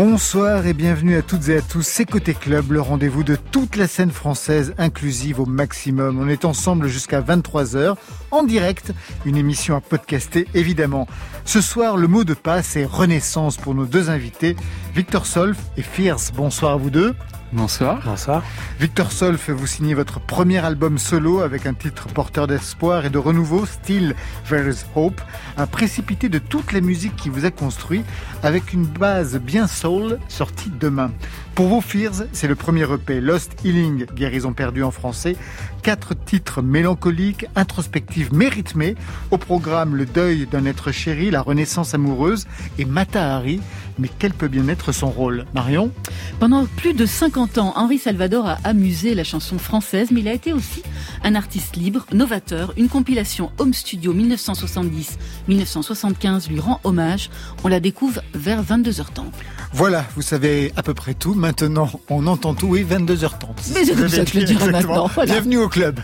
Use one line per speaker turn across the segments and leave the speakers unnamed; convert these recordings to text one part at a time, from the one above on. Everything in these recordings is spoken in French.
Bonsoir et bienvenue à toutes et à tous. C'est Côté Club, le rendez-vous de toute la scène française inclusive au maximum. On est ensemble jusqu'à 23h en direct, une émission à podcaster évidemment. Ce soir, le mot de passe est renaissance pour nos deux invités, Victor Solf et Fierce. Bonsoir à vous deux.
Bonsoir.
Bonsoir.
Victor Solf, vous signez votre premier album solo avec un titre porteur d'espoir et de renouveau, Still There is Hope, un précipité de toute la musique qui vous a construit avec une base bien soul sortie demain. Pour vous, Fears, c'est le premier EP, Lost Healing, guérison perdue en français. Quatre titres mélancoliques, introspectifs, mais rythmés. Au programme, le deuil d'un être chéri, la renaissance amoureuse et Mata Hari. Mais quel peut bien être son rôle Marion?
Pendant plus de 50 ans, Henri Salvador a amusé la chanson française, mais il a été aussi un artiste libre, novateur. Une compilation Home Studio 1970-1975 lui rend hommage. On la découvre vers 22h30.
Voilà, vous savez à peu près tout. Maintenant, on entend tout et 22h30.
Mais c'est comme ça que je le dirai maintenant.
Bienvenue au club.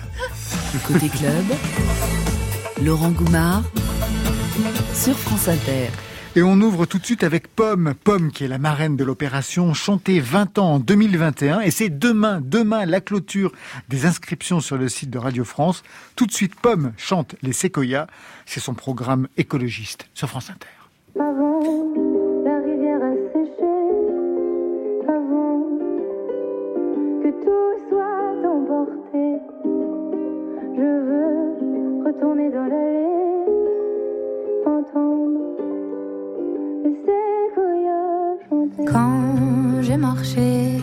Côté club, Laurent Goumard sur France Inter.
Et on ouvre tout de suite avec Pomme. Pomme qui est la marraine de l'opération, chantée 20 ans en 2021. Et c'est demain, demain, la clôture des inscriptions sur le site de Radio France. Tout de suite, Pomme chante les séquoias. C'est son programme écologiste sur France Inter.
retourner dans l'allée,
j'ai marché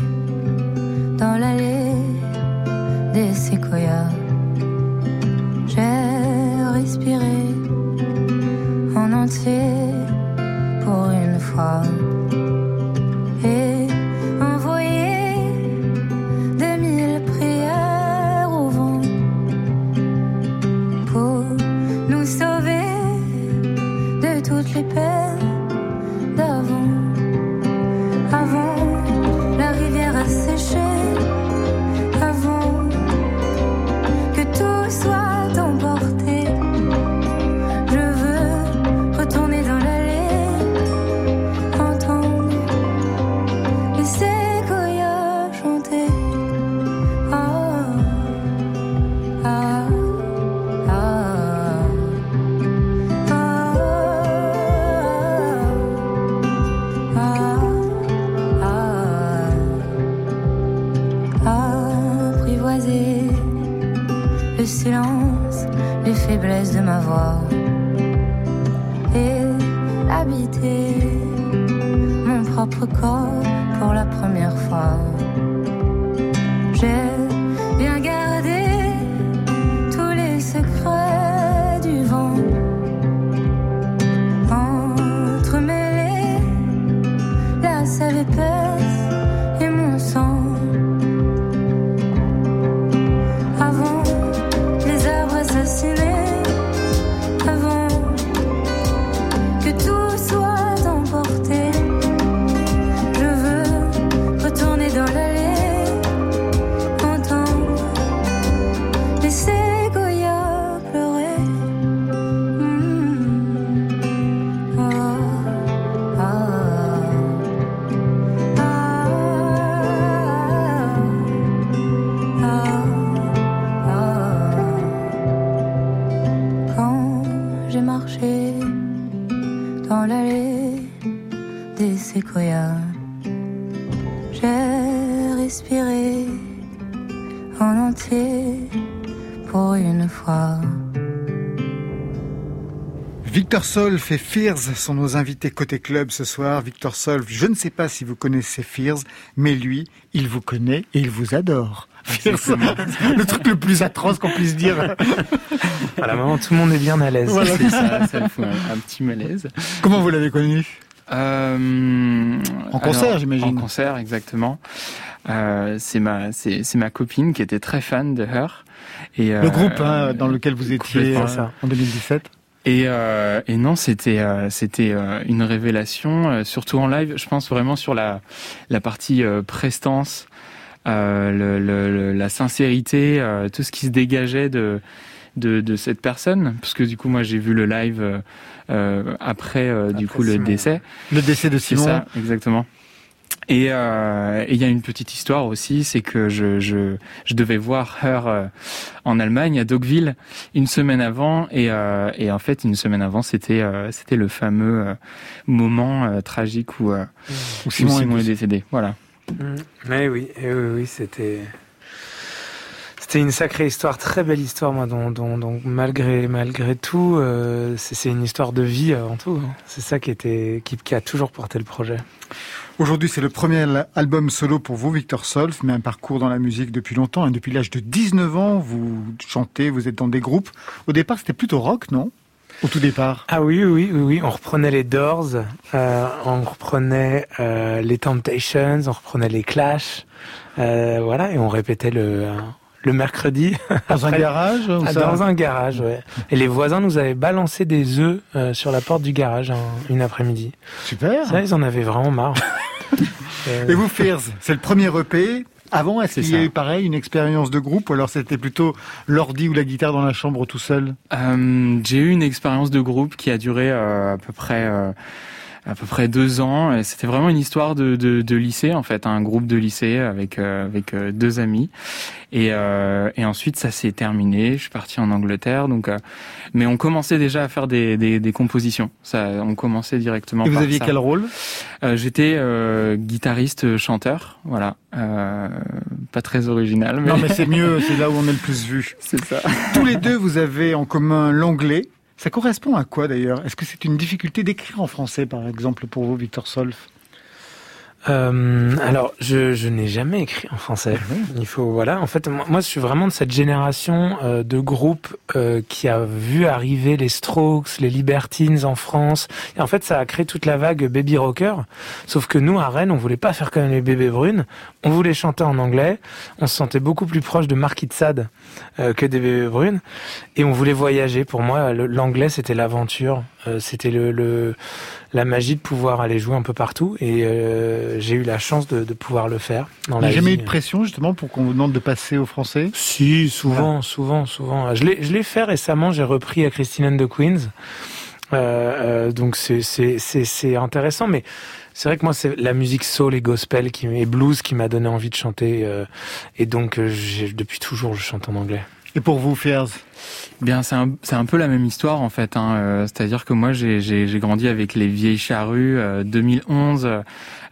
dans l'allée des séquoias,
Victor Solf et Fears sont nos invités côté club ce soir. Victor Solf, je ne sais pas si vous connaissez Fears, mais lui, il vous connaît et il vous adore. le truc le plus atroce qu'on puisse dire.
Voilà, moment, tout le monde est bien à l'aise. C'est ça, ça fout un, petit malaise.
Comment vous l'avez connu?
Euh,
En concert, j'imagine.
En concert, exactement. Euh, c'est ma, c'est, ma copine qui était très fan de Her.
Et, le groupe hein, dans lequel vous étiez en 2017
et, euh, et non, c'était euh, c'était euh, une révélation, euh, surtout en live. Je pense vraiment sur la la partie prestance, le, le, la sincérité, tout ce qui se dégageait de de, de cette personne, parce que du coup moi j'ai vu le live après, du coup le décès.
Le décès de Simon.
Ça, exactement. Et euh, il y a une petite histoire aussi, c'est que je, je, je, devais voir Her euh, en Allemagne, à Dogville, une semaine avant, et, euh, et en fait, une semaine avant, c'était euh, c'était le fameux euh, moment tragique où, où Simon, Simon est décédé. Voilà.
Mais oui, oui, oui, c'était c'était une sacrée histoire, très belle histoire, moi. Donc, donc, malgré malgré tout, euh, c'est une histoire de vie avant tout. Hein. C'est ça qui était qui, qui, a toujours porté le projet.
Aujourd'hui, c'est le premier album solo pour vous, Victor Solf, mais un parcours dans la musique depuis longtemps. Et depuis l'âge de 19 ans, vous chantez, vous êtes dans des groupes. Au départ, c'était plutôt rock, non? Au tout départ
Ah oui, oui, oui, oui. On reprenait les Doors, euh, on reprenait euh, les Temptations, on reprenait les Clash, euh, voilà, et on répétait le le mercredi.
Dans un garage
ah, Dans un garage, ouais. Et les voisins nous avaient balancé des œufs euh, sur la porte du garage une après-midi.
Super.
Ça, ils en avaient vraiment marre.
Et vous, Fears, c'est le premier EP. Avant, est-ce qu'il y a eu pareil, une expérience de groupe ou alors c'était plutôt l'ordi ou la guitare dans la chambre tout seul?
Euh, J'ai eu une expérience de groupe qui a duré euh, à peu près à peu près deux ans. C'était vraiment une histoire de, de, de, lycée en fait, un groupe de lycée avec euh, avec euh, deux amis. Et, euh, et ensuite ça s'est terminé. Je suis parti en Angleterre, donc mais on commençait déjà à faire des, des, des compositions. Ça, on commençait directement.
Et vous aviez quel rôle?
J'étais guitariste chanteur, voilà. pas très original. Mais...
Non mais c'est mieux, c'est là où on est le plus vu.
C'est ça.
Tous les deux, vous avez en commun l'anglais. Ça correspond à quoi d'ailleurs? Est-ce que c'est une difficulté d'écrire en français, par exemple, pour vous, Victor Solf?
Euh, alors, je, je n'ai jamais écrit en français. Ah Il faut, voilà. En fait, moi, moi je suis vraiment de cette génération euh, de groupes euh, qui a vu arriver les Strokes, les Libertines en France. Et en fait, ça a créé toute la vague baby rocker. Sauf que nous, à Rennes, on voulait pas faire comme les bébés brunes. On voulait chanter en anglais. On se sentait beaucoup plus proche de Marquis de Sade euh, que des bébés brunes. Et on voulait voyager. Pour moi, l'anglais, c'était l'aventure. Euh, c'était le, le la magie de pouvoir aller jouer un peu partout et euh, j'ai eu la chance de, de, pouvoir le faire.
Dans Il n'y a jamais eu de pression justement pour qu'on vous demande de passer au français?
Si, souvent, souvent, souvent. Je l'ai, je l'ai fait récemment. J'ai repris à Christine and the Queens. Euh, euh, donc c'est c'est c'est intéressant, mais c'est vrai que moi c'est la musique soul et gospel qui et blues qui m'a donné envie de chanter euh, et donc euh, depuis toujours je chante en anglais.
Et pour vous, Fears
Bien, c'est un, c'est un peu la même histoire en fait. Hein. Euh, c'est-à-dire que moi, j'ai, j'ai, j'ai grandi avec les vieilles charrues 2011, euh,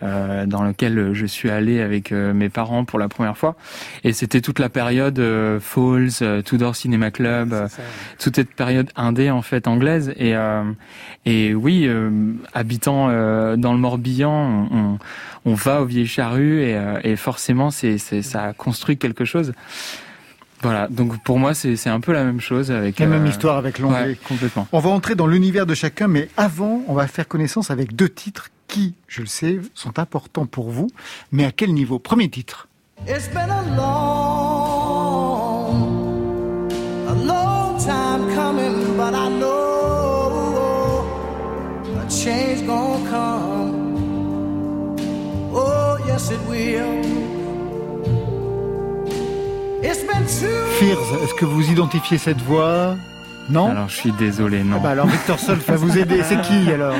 euh, dans lequel je suis allé avec mes parents pour la première fois. Et c'était toute la période Falls, Tudor Cinema Club, toute cette période indé en fait anglaise. Et, et oui, habitant dans le Morbihan, on, on, va aux vieilles charrues et, et forcément, c'est, c'est, ça a construit quelque chose. Voilà, donc pour moi c'est un peu la même chose avec
la même euh, histoire avec l'anglais.
complètement.
On va entrer dans l'univers de chacun, mais avant, on va faire connaissance avec deux titres qui, je le sais, sont importants pour vous. Mais à quel niveau? Premier titre. It's been a long, a long time coming, but I know a change gonna come. Oh yes it will. Fears, est-ce que vous identifiez cette voix? Non?
Alors je suis désolé, non. Ah
bah alors Victor Solf va vous aider. C'est qui alors?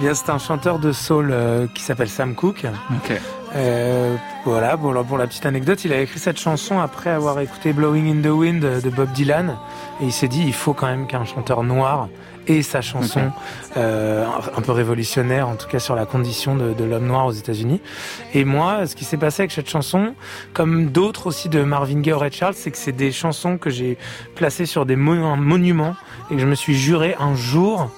Bien, c'est un chanteur de soul euh, qui s'appelle Sam Cooke.
Ok.
Euh, voilà, bon, pour la petite anecdote, il a écrit cette chanson après avoir écouté Blowing in the Wind de Bob Dylan. Et il s'est dit, il faut quand même qu'un chanteur noir ait sa chanson euh, un peu révolutionnaire, en tout cas sur la condition de, de l'homme noir aux États-Unis. Et moi, ce qui s'est passé avec cette chanson, comme d'autres aussi de Marvin Gaye ou Red Charles, c'est que c'est des chansons que j'ai placées sur des monuments et que je me suis juré un jour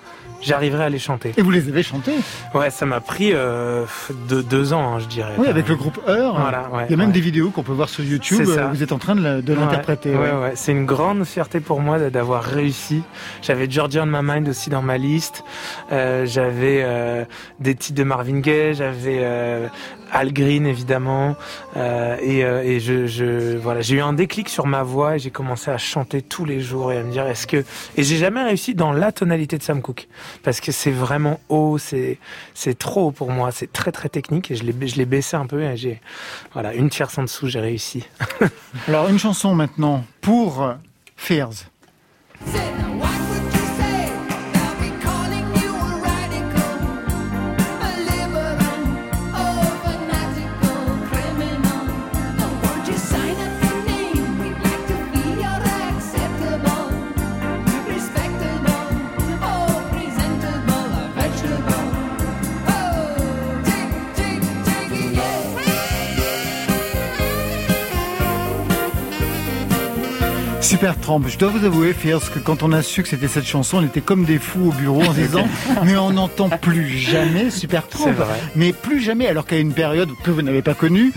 j'arriverai à les chanter.
Et vous les avez chantés
Ouais, ça m'a pris euh, deux ans, hein, je dirais.
Oui, avec le groupe Heure.
Voilà,
Il y a même des vidéos qu'on peut voir sur YouTube. Vous êtes en train de l'interpréter.
Ouais, ouais. C'est une grande fierté pour moi d'avoir réussi. J'avais Georgia on My Mind aussi dans ma liste. Euh, j'avais euh, des titres de Marvin Gaye. J'avais euh, Al Green évidemment. Euh, et, euh, et je, je, voilà, j'ai eu un déclic sur ma voix et j'ai commencé à chanter tous les jours et à me dire est-ce que et j'ai jamais réussi dans la tonalité de Sam Cooke parce que c'est vraiment haut, c'est c'est trop haut pour moi, c'est très très technique et je l'ai je l'ai baissé un peu et j'ai voilà une tierce en dessous j'ai réussi.
Alors une chanson maintenant pour Fears. Super Trump. Je dois vous avouer, Fierce, que quand on a su que c'était cette chanson, on était comme des fous au bureau en se disant, mais on n'entend plus jamais Super Trump. Mais plus jamais, alors qu'à une période que vous n'avez pas connue,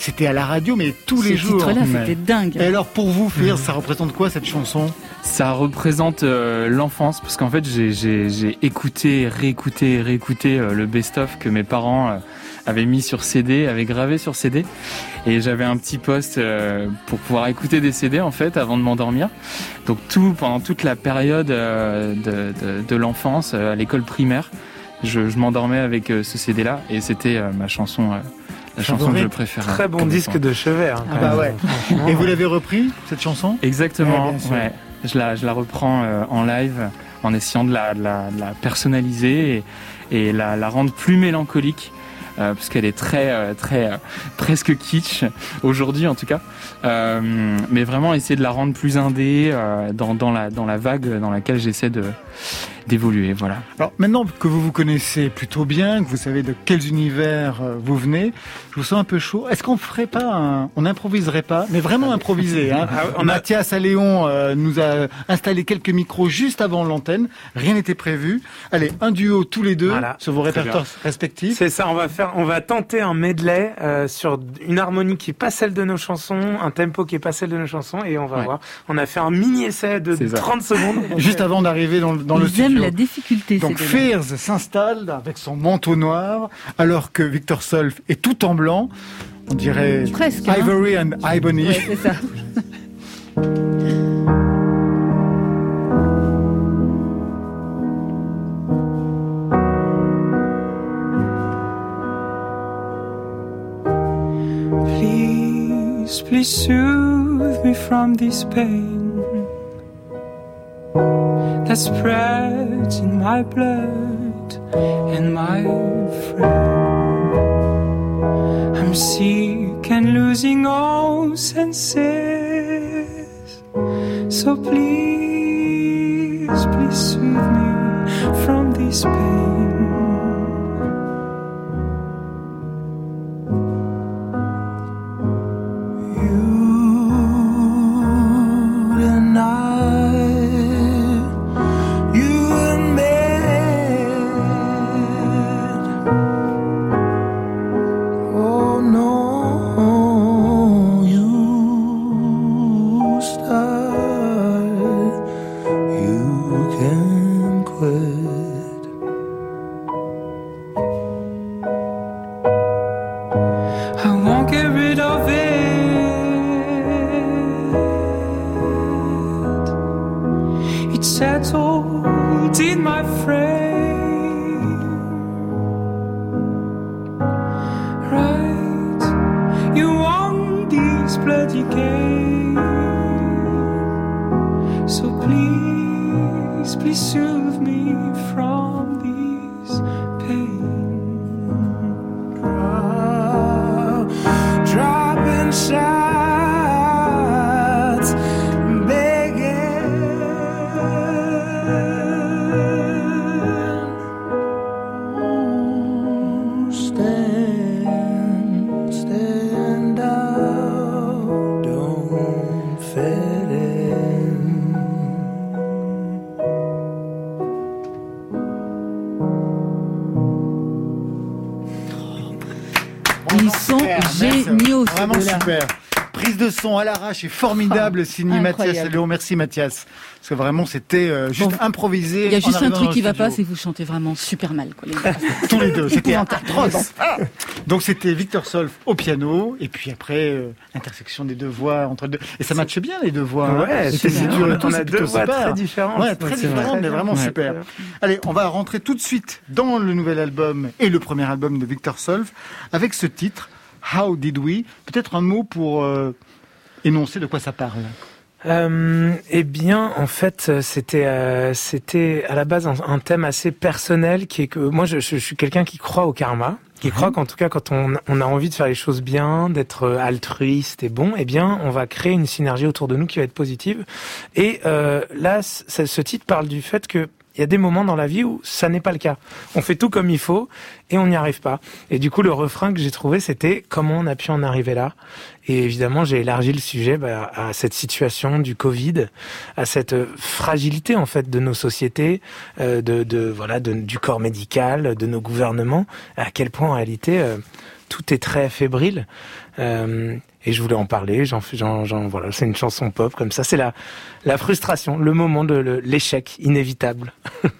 c'était à la radio, mais tous les jours.
là c'était dingue.
Et alors, pour vous, Fierce, ça représente quoi cette chanson?
Ça représente euh, l'enfance, parce qu'en fait, j'ai écouté, réécouté, réécouté euh, le best-of que mes parents euh, avait mis sur CD, avait gravé sur CD. Et j'avais un petit poste euh, pour pouvoir écouter des CD en fait avant de m'endormir. Donc tout pendant toute la période euh, de, de, l'enfance euh, à l'école primaire, je, je m'endormais avec ce CD là et c'était ma chanson. la chanson que je préfère.
Très bon disque de chevet. Hein,
ah bah ouais. Et vous l'avez repris cette chanson?
Exactement. Ouais, Je la, je la reprends en live en essayant de la, de la, la personnaliser et, et la, la rendre plus mélancolique euh, parce qu'elle est très euh, très euh, presque kitsch aujourd'hui en tout cas. mais vraiment essayer de la rendre plus indé dans la vague dans laquelle j'essaie de d'évoluer. Voilà.
Alors maintenant que vous vous connaissez plutôt bien, que vous savez de quels univers euh, vous venez, je vous sens un peu chaud. Est-ce qu'on ferait pas, un... on improviserait pas, mais vraiment improviser hein ah, Mathias Aléon euh, nous a installé quelques micros juste avant l'antenne. Rien n'était prévu. Allez, un duo tous les deux sur vos répertoires respectifs.
C'est ça. On va faire, on va tenter un medley euh, sur une harmonie qui est pas celle de nos chansons, un tempo qui est pas celle de nos chansons, et on va voir. On a fait un mini essai de 30 secondes.
Juste avant d'arriver dans, dans le studio
la difficulté.
Donc Fears s'installe avec son manteau noir, alors que Victor Solf est tout en blanc. On dirait
Presque, hein.
Ivory and Ibony.
Ouais, c'est ça.
Please, please soothe me from this pain. That spreads in my blood and my friend. I'm sick and losing all senses. So please, please soothe me from this pain.
So please, please soothe me from à l'arrache est formidable, signé Mathias Léon. Merci Mathias. Parce que vraiment, c'était euh, juste improvisé.
Il y a juste un truc qui va pas, c'est que vous chantez vraiment super mal. Quoi,
les Tous les deux, c'était atroce. Donc c'était Victor Solf au piano, et puis après, euh, intersection des deux voix entre deux. Et ça matche bien les deux voix.
Hein. Ouais, c'est dur. On a deux voix très différentes.
Ouais, très différentes, mais vraiment super. Allez, on va rentrer tout de suite dans le nouvel album et le premier album de Victor Solf avec ce titre. How Did We? Peut-être un mot pour euh, énoncer de quoi ça parle
euh, eh bien, en fait, c'était euh, c'était à la base un, thème assez personnel qui est que moi, je, je, suis quelqu'un qui croit au karma, qui mhm. croit qu'en tout cas, quand on, on, a envie de faire les choses bien, d'être altruiste et bon, eh bien, on va créer une synergie autour de nous qui va être positive. Et euh, là, ce titre parle du fait que il y a des moments dans la vie où ça n'est pas le cas. On fait tout comme il faut et on n'y arrive pas. Et du coup, le refrain que j'ai trouvé, c'était comment on a pu en arriver là? Et évidemment, j'ai élargi le sujet bah, à cette situation du Covid, à cette fragilité en fait de nos sociétés, euh, de, de, voilà, du corps médical, de nos gouvernements. À quel point en réalité euh, tout est très fébrile. Euh, et je voulais en parler. J'en, j'en, j'en voilà, c'est une chanson pop comme ça. C'est la, la frustration, le moment de l'échec inévitable.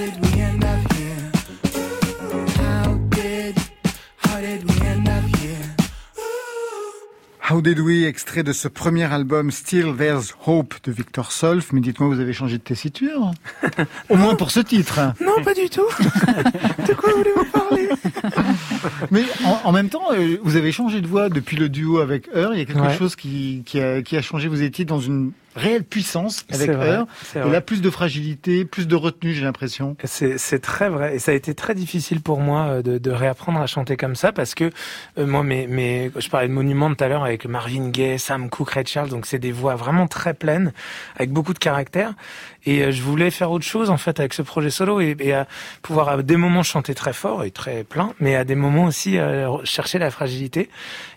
did we end up here? How did, how did we end up here? How Did We,
extrait de ce premier album Still There's Hope de Victor Solf. Mais dites-moi, vous avez changé de tessiture Au moins pour ce titre.
Non, pas du tout. de quoi voulez-vous parler?
Mais en, en même temps, euh, vous avez changé de voix depuis le duo avec Heur. Il y a quelque
Ouais.
chose qui, qui, a, qui a changé. Vous étiez dans une réelle puissance avec Heur. Et
vrai.
là, plus de fragilité, plus de retenue, j'ai l'impression.
C'est très vrai et ça a été très difficile pour moi euh, de, de réapprendre à chanter comme ça parce que euh, moi mes, mes je parlais de monuments tout à l'heure avec Marvin Gaye, Sam Cooke, Ray Charles donc c'est des voix vraiment très pleines avec beaucoup de caractère et euh, je voulais faire autre chose en fait avec ce projet solo et, et à pouvoir à des moments chanter très fort et très plein mais à des moments aussi euh, chercher la fragilité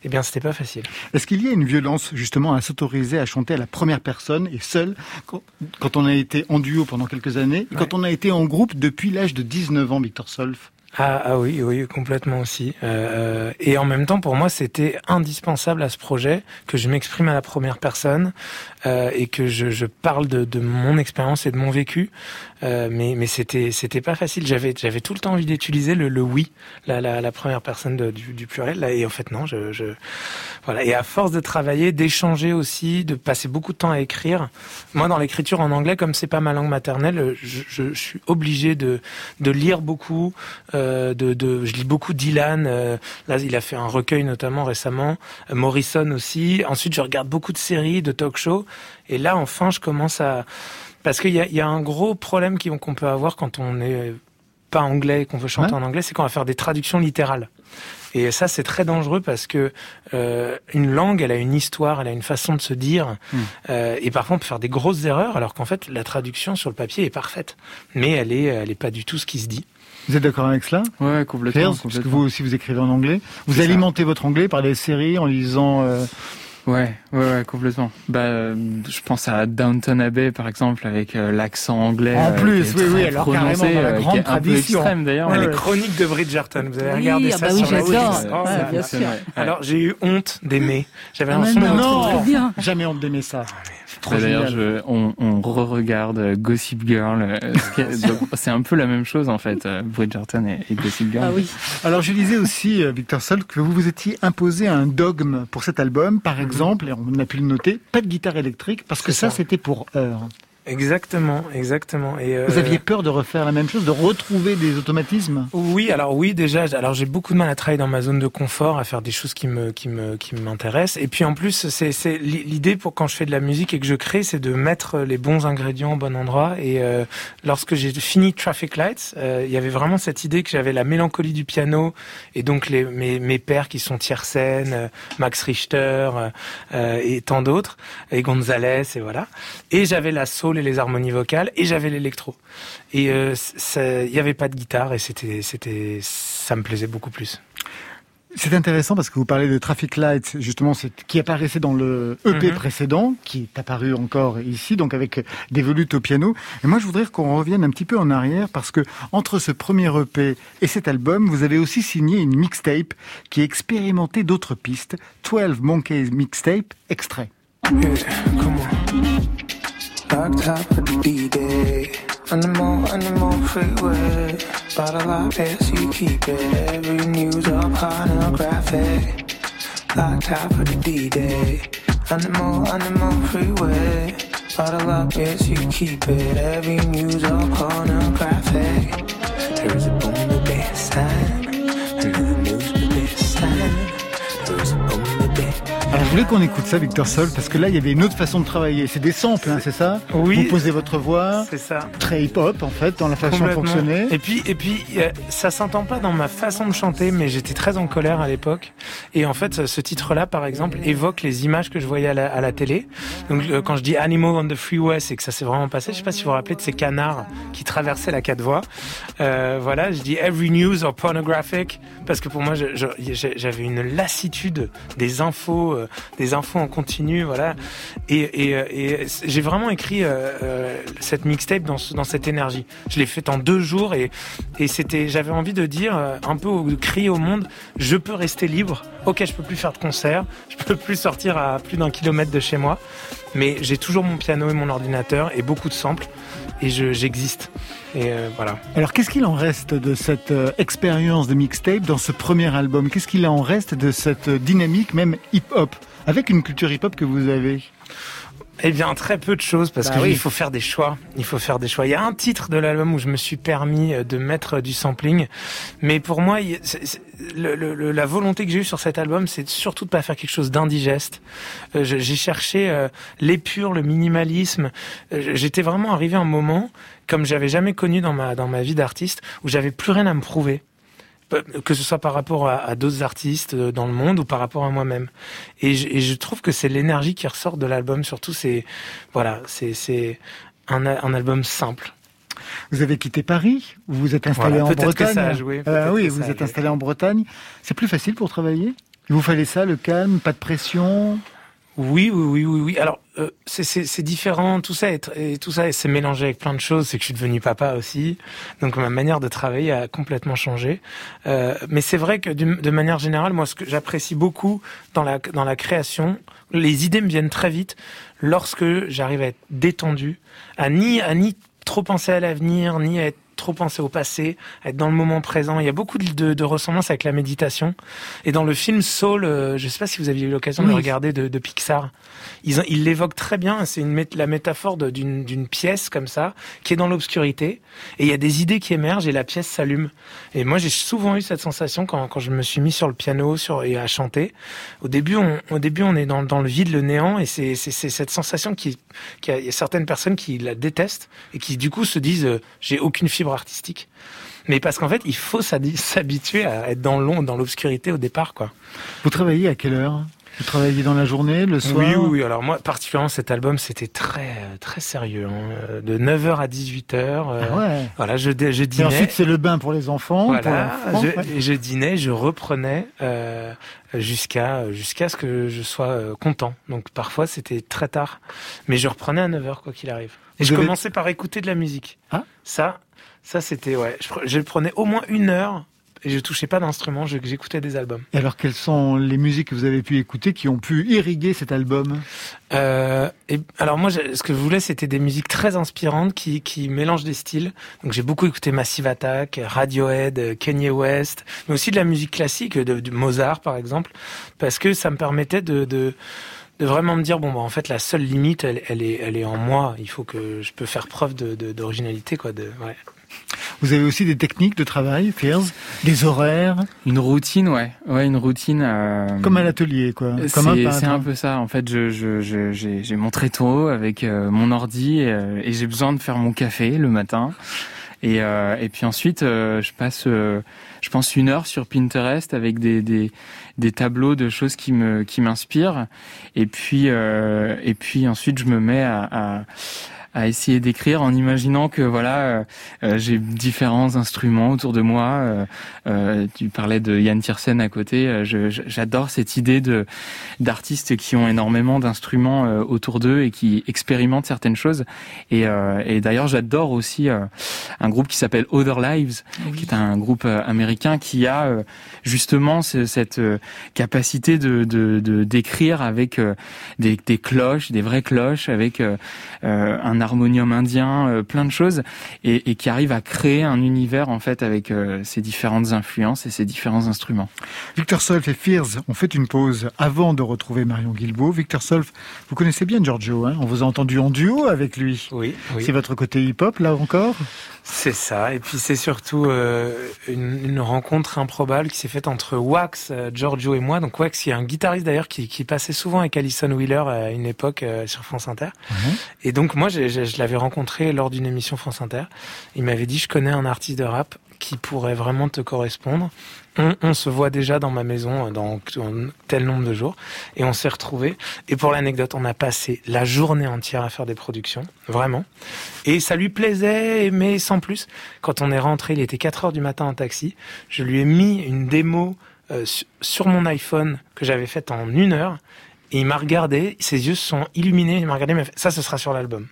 et bien c'était pas facile.
Est-ce qu'il y a une violence justement à s'autoriser à chanter à la première personne? Et seul quand, on a été en duo pendant quelques années et quand on a été en groupe depuis l'âge de 19 ans, Victor Solf.
Ah, ah oui, oui, complètement aussi. Euh, et en même temps, pour moi, c'était indispensable à ce projet que je m'exprime à la première personne euh, et que je, je parle de, de mon expérience et de mon vécu. Euh, mais mais c'était c'était pas facile. J'avais j'avais tout le temps envie d'utiliser le, le oui, la, la, la première personne du, du pluriel. Là, et en fait non, je, je voilà. Et à force de travailler, d'échanger aussi, de passer beaucoup de temps à écrire. Moi, dans l'écriture en anglais, comme c'est pas ma langue maternelle, je, je, je suis obligé de de lire beaucoup. Euh, de, de, je lis beaucoup Dylan. euh, là, il a fait un recueil notamment récemment. Euh, Morrison aussi. Ensuite, je regarde beaucoup de séries, de talk-shows. Et là, enfin, je commence à parce qu'il y a, il y a un gros problème qu'on peut avoir quand on n'est pas anglais et qu'on veut chanter
Ouais.
en anglais, c'est qu'on va faire des traductions littérales. Et ça, c'est très dangereux parce que euh, une langue, elle a une histoire, elle a une façon de se dire,
Mm.
euh, et parfois on peut faire des grosses erreurs, alors qu'en fait la traduction sur le papier est parfaite, mais elle est, elle est pas du tout ce qui se dit.
Vous êtes d'accord avec cela?
Ouais, complètement.
Pierre, parce que
complètement.
vous aussi vous écrivez en anglais. Vous
ça.
alimentez votre anglais par des séries en lisant. euh,
Ouais, ouais, ouais, complètement. Bah, euh, je pense à Downton Abbey, par exemple, avec euh, l'accent anglais.
En
euh,
plus,
qui est
oui, oui, alors
prononcé,
carrément dans la
euh,
grande tradition.
extrême d'ailleurs.
Ouais,
les
ouais.
chroniques de Bridgerton, vous avez
Oui,
regardé
ah
ça
bah oui,
sur la
j'adore.
Netflix.
Oh,
Ouais,
ça
bien sûr.
Alors j'ai eu honte d'aimer. J'avais
Ah,
l'impression de
non,
non. Jamais honte d'aimer ça. Trop
D'ailleurs, je, on, on re-regarde euh, Gossip Girl. euh, C'est un peu la même chose en fait, euh, Bridgerton et, et Gossip Girl.
Ah oui.
Alors je lisais aussi, Victor Sol, que vous vous étiez imposé un dogme pour cet album, par exemple, et on a pu le noter, pas de guitare électrique, parce que ça,
ça.
c'était pour heure.
Exactement, exactement. Et euh,
Vous aviez peur de refaire la même chose, de retrouver des automatismes
Oui, alors oui, déjà, alors j'ai beaucoup de mal à travailler dans ma zone de confort, à faire des choses qui me qui me qui m'intéressent. Et puis en plus, c'est c'est l'idée pour quand je fais de la musique et que je crée, c'est de mettre les bons ingrédients au bon endroit. Et euh, lorsque j'ai fini Traffic Lights, euh, il y avait vraiment cette idée que j'avais la mélancolie du piano et donc les mes mes pères qui sont Tiersen, euh, Max Richter euh, euh, et tant d'autres, et Gonzalez et voilà. Et j'avais la soul et les harmonies vocales et j'avais l'électro. Et euh, il n'y avait pas de guitare et c'était, c'était, ça me plaisait beaucoup plus.
C'est intéressant parce que vous parlez de Traffic Lights, justement, qui apparaissait dans le EP
Mhm.
précédent, qui est apparu encore ici, donc avec des volutes au piano. Et moi, je voudrais qu'on revienne un petit peu en arrière parce que entre ce premier EP et cet album, vous avez aussi signé une mixtape qui expérimentait d'autres pistes. 12 Monkeys Mixtape, extrait.
Comment?
Locked up the D-Day. Animal, animal freeway. Bottle up, yes, you keep it. Every news up pornographic. Locked up at the D-Day. Animal, animal freeway. Bottle up, yes, you keep it. Every news up pornographic.
Voulais qu'on écoute ça, Victor Sol, parce que là, il y avait une autre façon de travailler. C'est des samples, hein, c'est ça
Oui.
Vous posez votre voix,
C'est ça.
très hip-hop, en fait, dans la façon de fonctionner.
Et puis, et puis, euh, ça s'entend pas dans ma façon de chanter, mais j'étais très en colère à l'époque. Et en fait, ce titre-là, par exemple, évoque les images que je voyais à la, à la télé. Donc, euh, quand je dis Animal on the Freeway, c'est que ça s'est vraiment passé. Je sais pas si vous vous rappelez de ces canards qui traversaient la quatre voies. Euh, voilà, je dis Every News or Pornographic parce que pour moi, je- je- j'avais une lassitude des infos, euh, des infos en continu, voilà. Et, j'ai vraiment écrit euh, euh, cette mixtape dans, ce- dans cette énergie. Je l'ai faite en deux jours et, c'était, j'avais envie de dire euh, un peu, de crier au monde, je peux rester libre. Ok, je peux plus faire de concert, je peux plus sortir à plus d'un kilomètre de chez moi, mais j'ai toujours mon piano et mon ordinateur et beaucoup de samples et je, j'existe. Et voilà.
Alors, qu'est-ce qu'il en reste de cette expérience de mixtape dans ce premier album? Qu'est-ce qu'il en reste de cette dynamique, même hip-hop, avec une culture hip-hop que vous avez
Eh bien, très peu de choses parce
Bah
que
oui.
il faut faire des choix. Il faut faire des choix. Il y a un titre de l'album où je me suis permis euh, de mettre du sampling, mais pour moi, le- le- la volonté que j'ai eue sur cet album, c'est surtout de pas faire quelque chose d'indigeste. Euh, j'ai cherché euh, l'épure, le minimalisme. Euh, J'étais vraiment arrivé à un moment comme j'avais jamais connu dans ma dans ma vie d'artiste où j'avais plus rien à me prouver que ce soit par rapport à, à d'autres artistes euh, dans le monde ou par rapport à moi-même. Et je, et je trouve que c'est l'énergie qui ressort de l'album. Surtout, c'est voilà, c'est un, un album simple.
Vous avez quitté Paris, vous vous êtes installé
Voilà,
en
que
Bretagne.
ça a joué,
Euh,
peut-être
oui,
que
vous
ça
êtes installé en Bretagne. C'est plus facile pour travailler? Il vous fallait ça, le calme, pas de pression?
Oui, oui, oui, oui, oui. Alors, euh, c'est- différent, tout ça, est, et tout ça, c'est mélangé avec plein de choses. C'est que je suis devenu papa aussi, donc ma manière de travailler a complètement changé. Euh, mais c'est vrai que de manière générale, moi, ce que j'apprécie beaucoup dans la dans la création, les idées me viennent très vite lorsque j'arrive à être détendu, à ni à ni trop penser à l'avenir, ni à être trop penser au passé, être dans le moment présent. Il y a beaucoup de, ressemblances avec la méditation. Et dans le film Soul, euh, je ne sais pas si vous aviez eu l'occasion de le regarder de, de Pixar, ils l'évoquent très bien. C'est une la métaphore d'une pièce comme ça, qui est dans l'obscurité. Et il y a des idées qui émergent et la pièce s'allume. Et moi, j'ai souvent eu cette sensation quand, quand je me suis mis sur le piano sur, et à chanter. Au début, on, au début, on est dans, dans le vide, le néant, et c'est cette sensation qui, qui a, il y a certaines personnes qui la détestent et qui du coup se disent euh, j'ai aucune fibre artistique. Mais parce qu'en fait, il faut s'habituer à être dans l'ombre, dans l'obscurité au départ, quoi.
Vous travaillez à quelle heure? Vous travaillez dans la journée, le soir
Oui, oui. Alors moi, particulièrement cet album, c'était très, très sérieux. hein. De 9h à 18h. euh,
Ah ouais.
Voilà, je, je
Et
dînais.
ensuite, c'est le bain pour les enfants. pour
Voilà, je,
ouais.
et je dînais, je reprenais euh, jusqu'à jusqu'à ce que je sois euh, content. Donc parfois c'était très tard, mais je reprenais à 9h quoi qu'il arrive. Et
Vous
je commençais par écouter de la musique.
Ah.
Ça, ça c'était ouais. Je prenais au moins une heure et je touchais pas d'instrument, j'écoutais des albums.
Et alors, quelles sont les musiques que vous avez pu écouter qui ont pu irriguer cet album?
Euh, et alors moi, ce que je voulais, c'était des musiques très inspirantes qui, qui mélangent des styles. Donc j'ai beaucoup écouté Massive Attack, Radiohead, Kanye West, mais aussi de la musique classique, de, Mozart par exemple, parce que ça me permettait de, de, de vraiment me dire bon bah en fait la seule limite, elle, elle est, elle est en moi. Il faut que je peux faire preuve de de- d'originalité quoi. De, ouais.
Vous avez aussi des techniques de travail, Fears, des horaires,
Une routine, ouais, ouais, une routine. euh,
comme à l'atelier, quoi. Comme un
C'est un peu ça. En fait, je je je- j'ai j'ai mon tréteau avec euh, mon ordi euh, et j'ai besoin de faire mon café le matin. Et et puis ensuite, je passe, je pense une heure sur Pinterest avec des des des tableaux de choses qui me qui m'inspirent. Et puis et puis ensuite, je me mets à, à à essayer d'écrire en imaginant que voilà euh, euh, j'ai différents instruments autour de moi. Euh, tu parlais de Yann Tiersen à côté. J'adore cette idée de d'artistes qui ont énormément d'instruments autour d'eux et qui expérimentent certaines choses. Et, et d'ailleurs j'adore aussi un groupe qui s'appelle Other Lives qui est un groupe américain qui a justement ce- cette capacité de de- de- d'écrire avec des, des cloches des vraies cloches avec un harmonium indien, euh, plein de choses, et, et qui arrive à créer un univers en fait avec euh, ces différentes influences et ces différents instruments.
Victor Solf et Fears ont fait une pause avant de retrouver Marion Guilbault. Victor Solf, vous connaissez bien Giorgio, hein? On vous a entendu en duo avec lui.
Oui, oui.
C'est votre côté hip-hop, là encore?
C'est ça. Et puis c'est surtout euh, une, une rencontre improbable qui s'est faite entre Wax, euh, Giorgio et moi. Donc Wax, qui est un guitariste d'ailleurs qui, qui passait souvent avec Alison Wheeler à une époque euh, sur France Inter. Et donc moi, j'ai- je l'avais rencontré lors d'une émission France Inter. Il m'avait dit, je connais un artiste de rap qui pourrait vraiment te correspondre. On, se voit déjà dans ma maison euh, dans, tel nombre de jours et on s'est retrouvés. Et pour l'anecdote, on a passé la journée entière à faire des productions, vraiment. Et ça lui plaisait, mais sans plus. Quand on est rentré, il était 4 heures du matin en taxi. Je lui ai mis une démo euh, su- sur mon iPhone que j'avais faite en une heure. Et il m'a regardé, ses yeux se sont illuminés, il m'a regardé, il m'a fait, ça, ce sera sur l'album.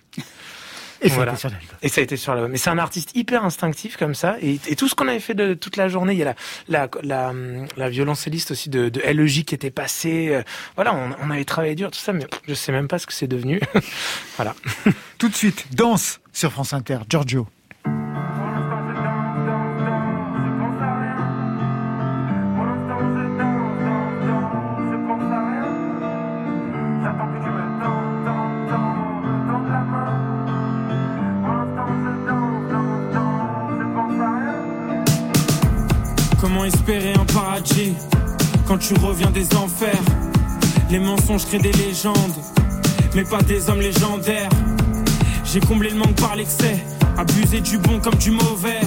Et ça a été sur l'album.
Et ça a été sur l'album. Mais c'est un artiste hyper instinctif comme ça. Et, et tout ce qu'on avait fait de toute la journée, il y a la, la, la, la violoncelliste aussi de, de LEJ qui était passée. euh, Voilà, on, on avait travaillé dur, tout ça, mais je sais même pas ce que c'est devenu. voilà.
Tout de suite, danse sur France Inter, Giorgio.
Quand tu reviens des enfers Les mensonges créent des légendes, mais pas des hommes légendaires. J'ai comblé le manque par l'excès, abusé du bon comme du mauvais.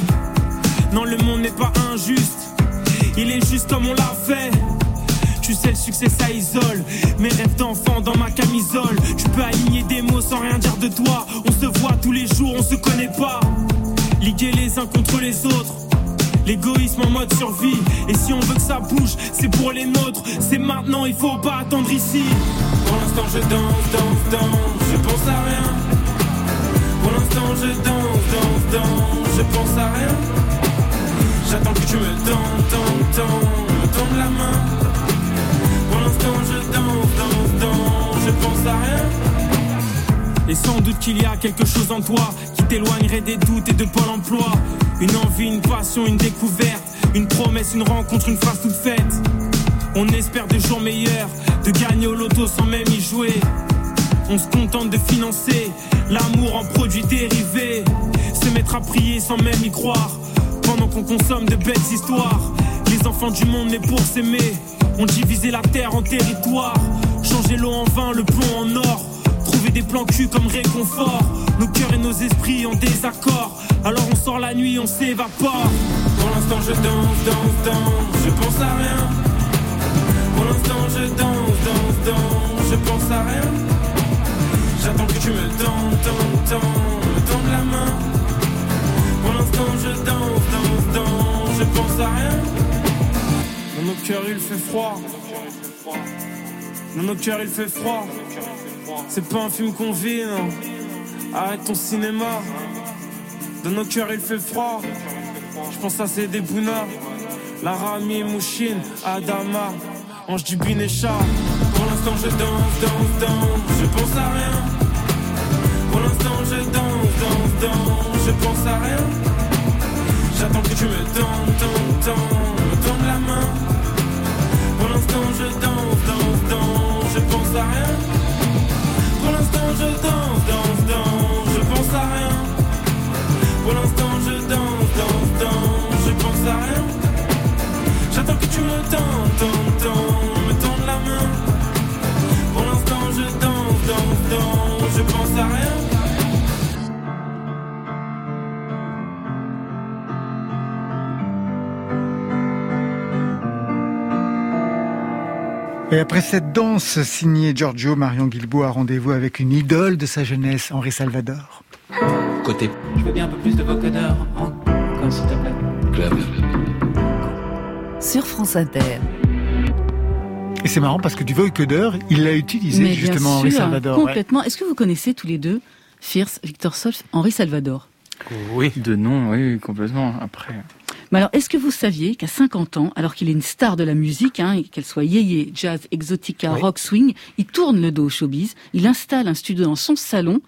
Non, le monde n'est pas injuste, il est juste comme on l'a fait. Tu sais, le succès ça isole. Mes rêves d'enfant dans ma camisole. Tu peux aligner des mots sans rien dire de toi. On se voit tous les jours, on se connaît pas. Liguer les uns contre les autres. L'égoïsme en mode survie. Et si on veut que ça bouge, c'est pour les nôtres. C'est maintenant, il faut pas attendre ici. Pour l'instant, je danse, danse, danse. Je pense à rien. Pour l'instant, je danse, danse, danse. Je pense à rien. J'attends que tu me tends, tends, tends. Me tends la main. Pour l'instant, je danse, danse, danse. Je pense à rien. Et sans doute qu'il y a quelque chose en toi qui t'éloignerait des doutes et de Pôle emploi. Une envie, une passion, une découverte, une promesse, une rencontre, une phrase toute faite. On espère des jours meilleurs, de gagner au loto sans même y jouer. On se contente de financer l'amour en produits dérivés. Se mettre à prier sans même y croire. Pendant qu'on consomme de belles histoires. Les enfants du monde nés pour s'aimer. ont divisé la terre en territoires. Changer l'eau en vin, le plomb en or. Des plans cul comme réconfort. Nos cœurs et nos esprits en désaccord. Alors on sort la nuit, on s'évapore. Pour l'instant, je danse, danse, danse. Je pense à rien. Pour l'instant, je danse, danse, danse. Je pense à rien. J'attends que tu me tends, tends, tends. Me tends la main. Pour l'instant, je danse, danse, danse. Je pense à rien. Dans nos cœurs, il fait froid. Dans nos cœurs, il fait froid. C'est pas un film qu'on vit, non. Arrête ton cinéma. Dans nos cœurs, il fait froid. Je pense à ces Bouna, Laramie, Mouchine, Adama, Ange du Binécha. Pour l'instant, je danse, danse, danse. Je pense à rien. Pour l'instant, je danse, danse, danse. Je pense à rien. J'attends que tu me tends, tends, tends. Me tends la main. Pour l'instant, je danse, danse, danse. Je pense à rien. Je danse, danse, danse, je pense à rien. Pour l'instant je danse, danse, danse, je pense à rien. J'attends que tu me tends,
Et après cette danse signée Giorgio, Marion Guilbault a rendez-vous avec une idole de sa jeunesse, Henri Salvador.
Côté
Je veux bien un peu plus de vocodeur, encore s'il te plaît.
club.
Sur France Inter.
Et c'est marrant parce que du vocodeur, il l'a utilisé
Mais bien
justement Henri Salvador. ouais.
Complètement. Est-ce que vous connaissez tous les deux Fierce, Victor Solf, Henri Salvador?
Oui. De nom, oui, oui, complètement. Après.
Mais alors, est-ce que vous saviez qu'à 50 ans, alors qu'il est une star de la musique, hein, qu'elle soit yéyé, jazz, exotica,
Oui.
rock, swing, il tourne le dos au showbiz, il installe un studio dans son salon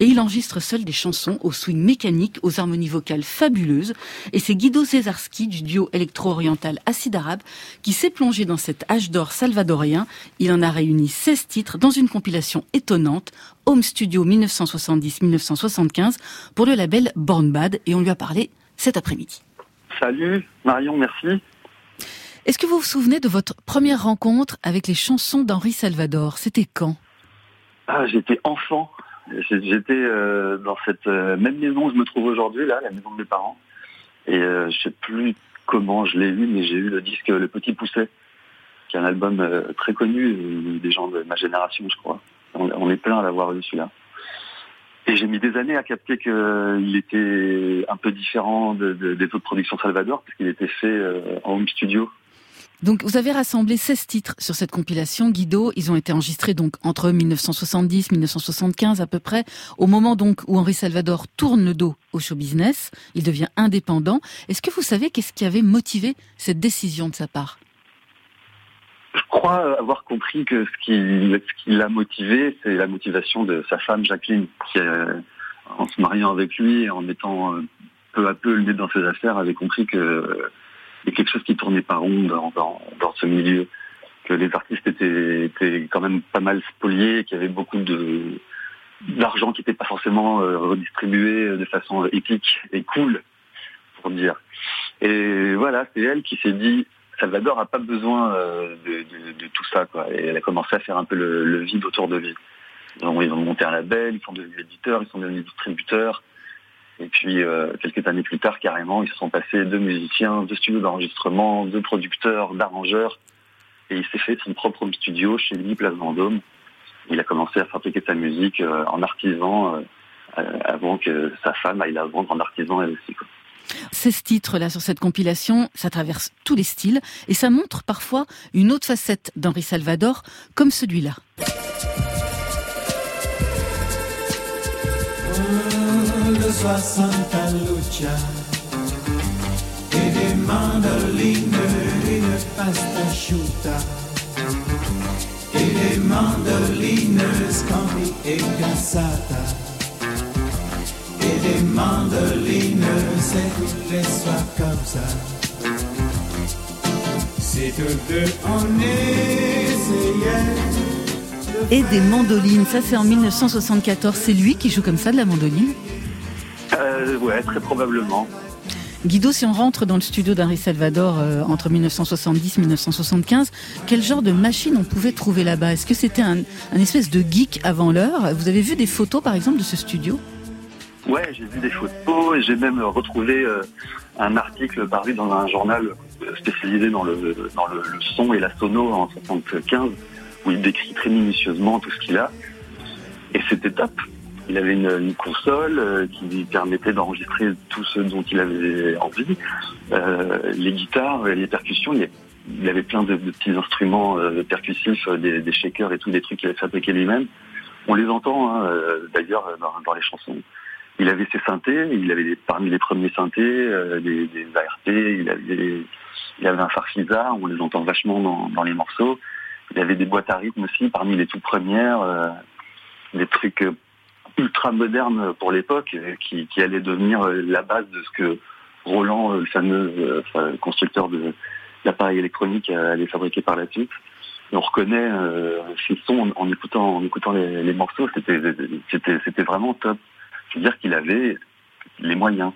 et il enregistre seul des chansons au swing mécanique, aux harmonies vocales fabuleuses. Et c'est Guido Cesarski du duo électro-oriental Acide Arabe qui s'est plongé dans cet âge d'or salvadorien. Il en a réuni 16 titres dans une compilation étonnante, Home Studio 1970-1975, pour le label Born Bad, et on lui a parlé cet après-midi.
Salut Marion, merci.
Est-ce que vous vous souvenez de votre première rencontre avec les chansons d'Henri Salvador? C'était quand?
Ah, j'étais enfant. J'étais euh, dans cette euh, même maison où je me trouve aujourd'hui, là, la maison de mes parents. Et euh, je sais plus comment je l'ai eu, mais j'ai eu le disque Le Petit Pousset, qui est un album euh, très connu des gens de ma génération, je crois. On, on est plein à l'avoir eu celui-là. Et j'ai mis des années à capter qu'il était un peu différent de- de- des autres productions Salvador, parce qu'il était fait euh, en home studio.
Donc vous avez rassemblé 16 titres sur cette compilation, Guido. Ils ont été enregistrés donc entre 1970 1975 à peu près, au moment donc où Henri Salvador tourne le dos au show business, il devient indépendant. Est-ce que vous savez qu'est-ce qui avait motivé cette décision de sa part?
Crois avoir compris que ce qui, ce qui l'a motivé, c'est la motivation de sa femme Jacqueline, qui, euh, en se mariant avec lui, en mettant euh, peu à peu le nez dans ses affaires, avait compris que il y a quelque chose qui tournait pas rond dans, dans, dans ce milieu, que les artistes étaient, étaient quand même pas mal spoliés, qu'il y avait beaucoup de d'argent qui n'était pas forcément euh, redistribué de façon épique et cool, pour dire. Et voilà, c'est elle qui s'est dit Salvador a pas besoin euh, de, tout ça, elle a commencé à faire un peu le, vide autour de lui. Ils ont monté un label, ils sont devenus éditeurs, ils sont devenus distributeurs. Et puis, euh, quelques années plus tard, carrément, ils se sont passés de musiciens, de studios d'enregistrement, de producteurs, d'arrangeurs. Et il s'est fait son propre studio chez lui, Place Vendôme. Il a commencé à fabriquer sa musique euh, en artisan avant que sa femme aille la vendre en artisan elle aussi.
16 titres là sur cette compilation, ça traverse tous les styles. Et ça montre parfois une autre facette d'Henri Salvador, comme celui-là.
E di mandoline se le sua causa si tutte on essayait
Et des mandolines, ça c'est en 1974, c'est lui qui joue comme ça de la mandoline
Euh, ouais, très probablement.
Guido, si on rentre dans le studio d'Henri Salvador euh, entre 1970 et 1975, quel genre de machine on pouvait trouver là-bas? Est-ce que c'était un, un espèce de geek avant l'heure? Vous avez vu des photos par exemple de ce studio?
Ouais, j'ai vu des photos et j'ai même retrouvé euh, un article paru dans un journal spécialisé dans le, dans le, le son et la sono en 75 où il décrit très minutieusement tout ce qu'il a. Et c'était top. Il avait une, une console euh, qui lui permettait d'enregistrer tout ce dont il avait envie. Euh, les guitares, les percussions, il y a- il avait plein de, de petits instruments euh, percussifs, euh, des, des shakers et tout, des trucs qu'il avait fabriqués lui-même. On les entend hein, euh, d'ailleurs dans, dans les chansons. Il avait ses synthés, il avait parmi les premiers synthés, euh, des, des ARP, il avait, il avait un Farfisa, on les entend vachement dans, dans les morceaux. Il avait des boîtes à rythme aussi, parmi les toutes premières, euh, des trucs euh, ultra modernes pour l'époque, euh, qui, qui allaient devenir euh, la base de ce que Roland, le fameux constructeur de l'appareil électronique, allait fabriquer par la suite. On reconnaît ces sons en, en écoutant, en écoutant les, les morceaux, c'était vraiment top. C'est-à-dire qu'il avait les moyens.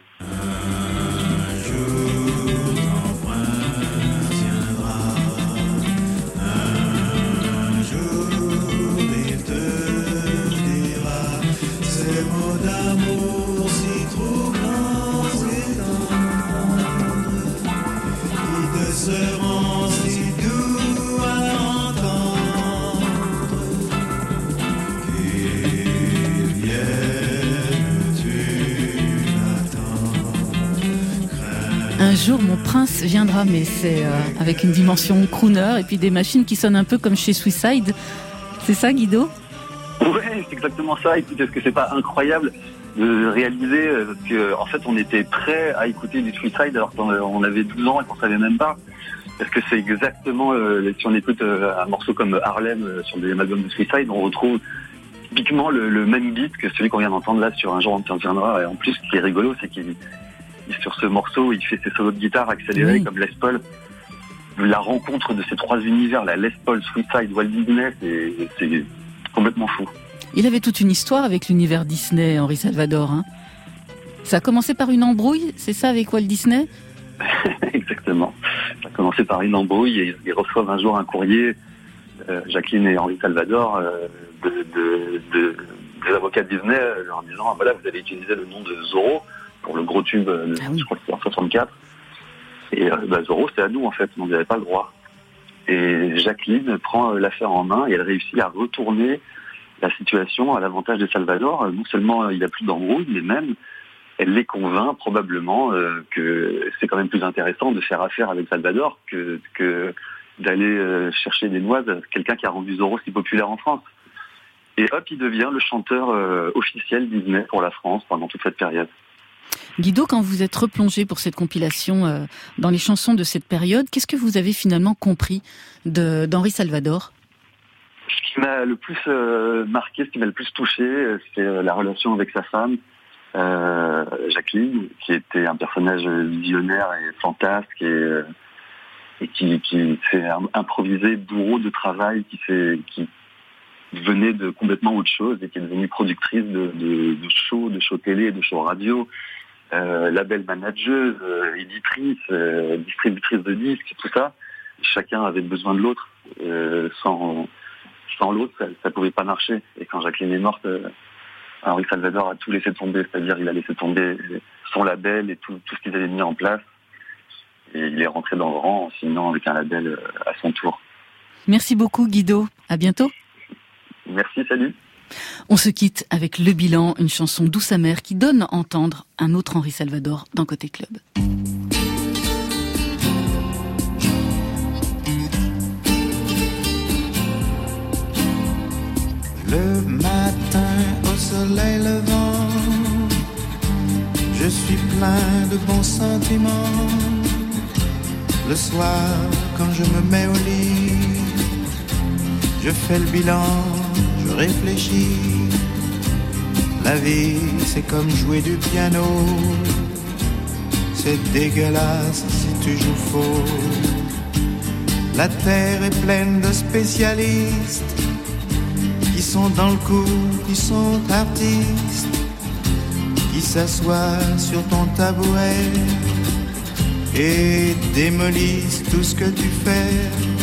Un jour, mon prince viendra, mais c'est euh, avec une dimension crooner et puis des machines qui sonnent un peu comme chez Suicide. C'est ça, Guido?
Ouais, c'est exactement ça. Écoute, est-ce que c'est pas incroyable de réaliser euh, que, en fait, on était prêt à écouter du Suicide alors qu'on on avait 12 ans et qu'on savait même pas? Parce que c'est exactement, euh, si on écoute euh, un morceau comme Harlem euh, sur des albums de Suicide, on retrouve typiquement le, même beat que celui qu'on vient d'entendre là sur Un jour on viendra. Et en plus, ce qui est rigolo, c'est qu'il il- sur ce morceau, il fait ses solos de guitare accélérés
Oui.
comme Les Paul. La rencontre de ces trois univers, la Les Paul, Suicide, Walt Disney, c'est complètement fou.
Il avait toute une histoire avec l'univers Disney, Henri Salvador. hein. Ça a commencé par une embrouille, c'est ça, avec Walt Disney?
Exactement. Ça a commencé par une embrouille et ils reçoivent un jour un courrier, euh, Jacqueline et Henri Salvador, euh, de, de- de- des avocats Disney, euh, leur disant ah, voilà, vous avez utilisé le nom de Zorro pour le gros tube, euh, de- je crois que en 64. Et euh, bah, Zorro, c'est à nous en fait, on n'avait pas le droit. Et Jacqueline prend euh, l'affaire en main et elle réussit à retourner la situation à l'avantage de Salvador. Non seulement il a plus d'embrouille, mais même elle les convainc probablement euh, que c'est quand même plus intéressant de faire affaire avec Salvador que, que d'aller euh, chercher des noises quelqu'un qui a rendu Zorro si populaire en France. Et hop, il devient le chanteur euh, officiel Disney pour la France pendant toute cette période.
Guido, quand vous êtes replongé pour cette compilation euh, dans les chansons de cette période, qu'est-ce que vous avez finalement compris d'Henri Salvador?
Ce qui m'a le plus euh, marqué, ce qui m'a le plus touché, c'est euh, la relation avec sa femme, Jacqueline, qui était un personnage visionnaire et fantasque et, qui, qui s'est im- improvisé bourreau de travail, qui, s'est- venait de complètement autre chose et qui est devenue productrice de, de shows, de shows télé, de shows radio, euh, label manageuse, euh, éditrice, euh, distributrice de disques, tout ça. Chacun avait besoin de l'autre. Euh, sans, sans l'autre, ça, ça pouvait pas marcher. Et quand Jacqueline est morte, Henri Salvador a tout laissé tomber, c'est-à-dire il a laissé tomber son label et tout, tout ce qu'ils avaient mis en place. Et il est rentré dans le rang en signant avec un label à son tour.
Merci beaucoup, Guido. À bientôt.
Merci, salut.
On se quitte avec Le Bilan, une chanson douce amère qui donne à entendre un autre Henri Salvador dans Côté Club.
Le matin au soleil levant, je suis plein de bons sentiments. Le soir, quand je me mets au lit, je fais le bilan, je réfléchis. La vie, c'est comme jouer du piano. C'est dégueulasse si tu joues faux. La terre est pleine de spécialistes qui sont dans le coup, qui sont artistes, qui s'assoient sur ton tabouret et démolissent tout ce que tu fais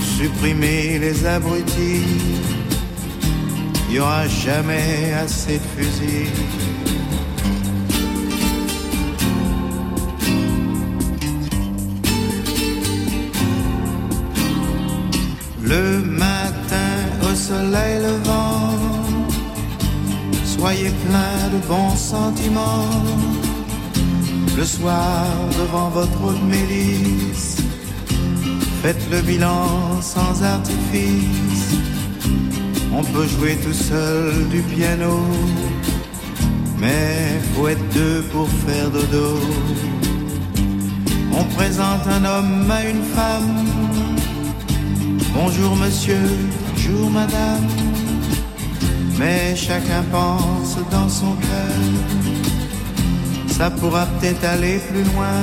supprimer les abrutis. Il n'y aura jamais assez de fusils. Le matin au soleil levant, soyez plein de bons sentiments. Le soir devant votre eau de mélisse, faites le bilan sans artifice. On peut jouer tout seul du piano, mais faut être deux pour faire dodo. On présente un homme à une femme. Bonjour monsieur, bonjour madame. Mais chacun pense dans son cœur. Ça pourra peut-être aller plus loin.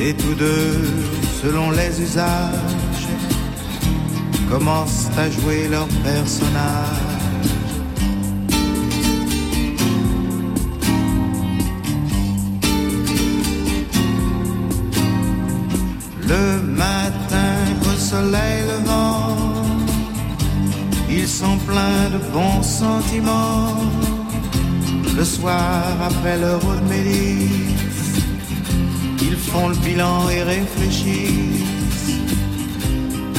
Et tous deux, selon les usages, commencent à jouer leur personnage. Le matin au soleil levant, ils sont pleins de bons sentiments. Le soir après leur ils font le bilan et réfléchissent.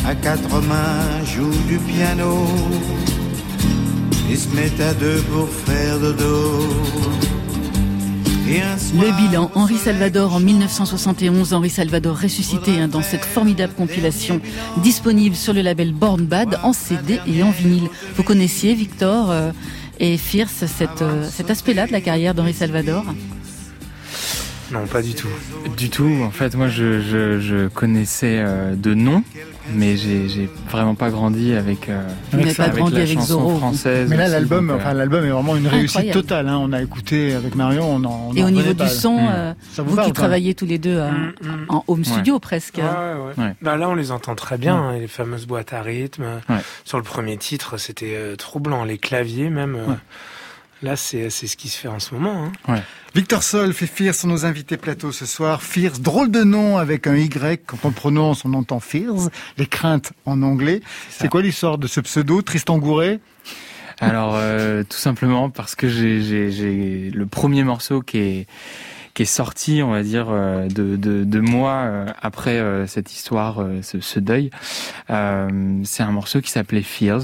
À quatre mains jouent du piano. Ils se mettent à deux pour faire dodo. Et
Le bilan, Henri Salvador en 1971, Henri Salvador ressuscité hein, dans cette formidable compilation disponible sur le label Born Bad en CD et en vinyle. Vous connaissiez Victor euh, et Fierce euh, cet aspect-là de la carrière d'Henri Salvador?
Non, pas du tout.
Du tout. En fait, moi, je, je, je connaissais euh, de nom, mais j'ai vraiment pas grandi avec, euh,
n'avez pas grandi
la
avec
chanson
Zorro.
française.
Mais là, l'album,
euh,
enfin, l'album est vraiment une réussite
Incroyable.
totale. hein. On a écouté avec Marion, on en. on
Et
en
au niveau du son,
Mm.
euh,
Ça vous
vous
parle,
qui travaillez tous les deux euh,
Mm, mm.
en home studio presque.
Ouais, ouais, ouais.
Ouais.
Bah là, on les entend très bien, hein, les fameuses boîtes à rythme.
Ouais.
Sur le premier titre, c'était euh, troublant, les claviers même. Là, c'est c'est ce qui se fait en ce moment. Hein.
Victor Solf et Fierce sont nos invités plateau ce soir. Fierce, drôle de nom avec un Y. Quand on le prononce, on entend Fierce. Les craintes en anglais. C'est quoi l'histoire de ce pseudo Tristan Gouret?
Alors, euh, tout simplement parce que j'ai- le premier morceau qui est qui est sorti, on va dire, euh, de, de, de moi euh, après cette histoire, ce, ce deuil. Euh, c'est un morceau qui s'appelait Fears,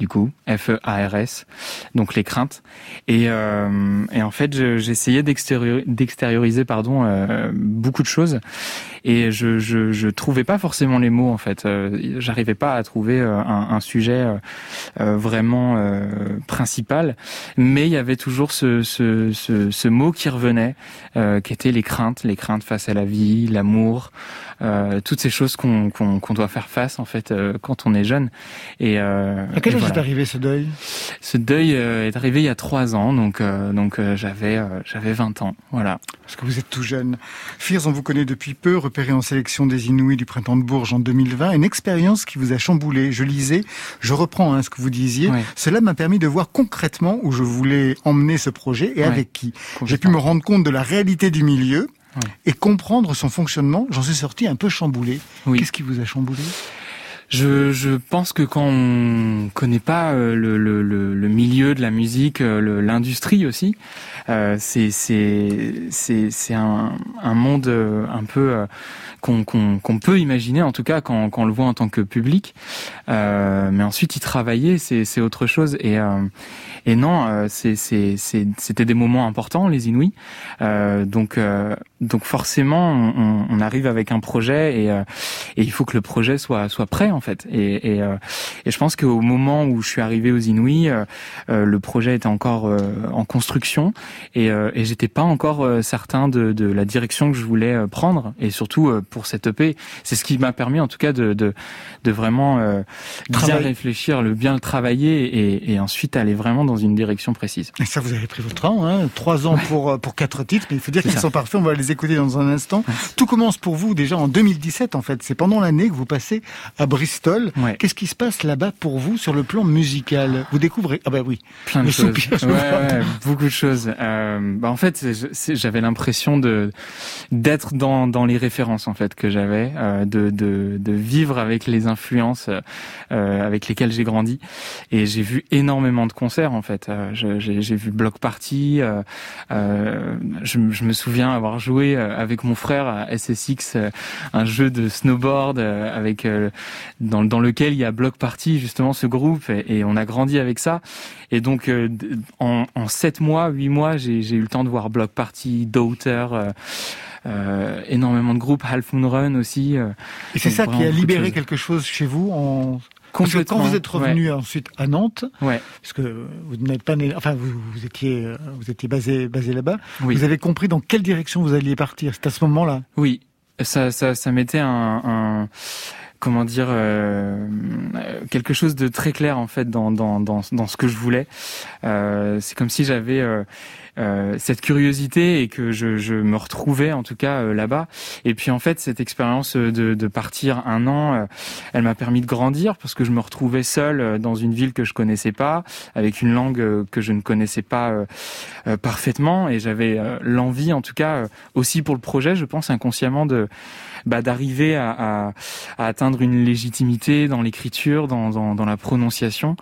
du coup, F-E-A-R-S, donc les craintes. Et, euh, et en fait, je- j'essayais d'extériori- d'extérioriser pardon euh, beaucoup de choses, et je, je je trouvais pas forcément les mots en fait. Euh, J'arrivais pas à trouver euh, un, sujet euh, euh, vraiment principal, mais il y avait toujours ce, ce, ce, ce mot qui revenait, qui était les craintes, les craintes face à la vie, l'amour, euh, toutes ces choses qu'on doit faire face en fait euh, quand on est jeune. Et euh,
À quel âge
voilà.
est arrivé ce deuil?
Ce deuil euh, est arrivé il y a trois ans, donc euh, donc euh, j'avais euh, j'avais 20 ans, voilà.
Parce que vous êtes tout jeune. Fierce, on vous connaît depuis peu, repéré en sélection des Inouïs du printemps de Bourges en 2020. Une expérience qui vous a chamboulé. Je lisais, je reprends hein, ce que vous disiez.
Ouais.
Cela m'a permis de voir concrètement où je voulais emmener ce projet et avec qui. J'ai pu me rendre compte de la réalité du milieu Et comprendre son fonctionnement. J'en suis sorti un peu chamboulé.
Oui.
Qu'est-ce qui vous a chamboulé?
Je, je pense que quand on connaît pas euh, le, le, le, milieu de la musique, euh, l'industrie aussi, euh, c'est c'est un, un monde euh, un peu euh, qu'on qu'on qu'on peut imaginer en tout cas quand, quand on le voit en tant que public. Euh, mais ensuite y travailler, c'est autre chose et et non, c'était des moments importants les. Euh, donc donc forcément on, on arrive avec un projet et et il faut que le projet soit soit prêt fait. Et et, euh, et je pense qu'au moment où je suis arrivé aux Inouïs, euh, euh, le projet était encore en construction et et j'étais pas encore certain de de la direction que je voulais prendre et surtout pour cette EP, c'est ce qui m'a permis en tout cas de de de vraiment bien
Travailler.
réfléchir, le bien le travailler et et ensuite aller vraiment dans une direction précise.
Et ça, vous avez pris votre temps, hein trois ans pour, euh, pour quatre titres, mais il faut dire qu'ils sont parfaits, on va les écouter dans un instant. Tout commence pour vous déjà en 2017, en fait. C'est pendant l'année que vous passez à Bristol.
Ouais.
Qu'est-ce qui se passe là-bas pour vous sur le plan musical? Vous découvrez... Ah bah oui,
plein de choses. Ouais, ouais, beaucoup de choses. Euh, bah en fait, j'avais l'impression de d'être dans dans les références en fait que j'avais, euh, de, de de vivre avec les influences euh, avec lesquelles j'ai grandi. Et j'ai vu énormément de concerts en fait. Euh, j'ai vu Block Party. euh, euh, je, me- je me souviens avoir joué avec mon frère à SSX, un jeu de snowboard avec dans, dans lequel il y a Block Party justement ce groupe et, et on a grandi avec ça. Et donc euh, en, en 7 mois, 8 mois, j'ai j'ai eu le temps de voir Block Party, Daughter. euh, euh, énormément de groupes, Half Moon Run aussi. euh,
Et c'est ça qui a libéré quelque chose chez vous en... Parce que quand vous êtes revenu ensuite à Nantes,
Ouais.
parce que vous n'êtes pas né, enfin vous, vous étiez euh, vous étiez basé basé là-bas,
Oui.
vous avez compris dans quelle direction vous alliez partir. C'est à ce moment-là.
Oui, ça, ça, ça mettait un, un- comment dire, euh, quelque chose de très clair en fait dans dans dans, dans ce que je voulais. Euh, c'est comme si j'avais euh, cette curiosité et que je, je me retrouvais en tout cas euh, là-bas. Et puis en fait, cette expérience de, de partir un an, euh, elle m'a permis de grandir parce que je me retrouvais seul euh, dans une ville que je connaissais pas, avec une langue euh, que je ne connaissais pas euh, euh, parfaitement, et j'avais euh, l'envie, en tout cas, euh, aussi pour le projet, je pense inconsciemment de bah, d'arriver à, à, à atteindre une légitimité dans l'écriture, dans, dans, dans la prononciation,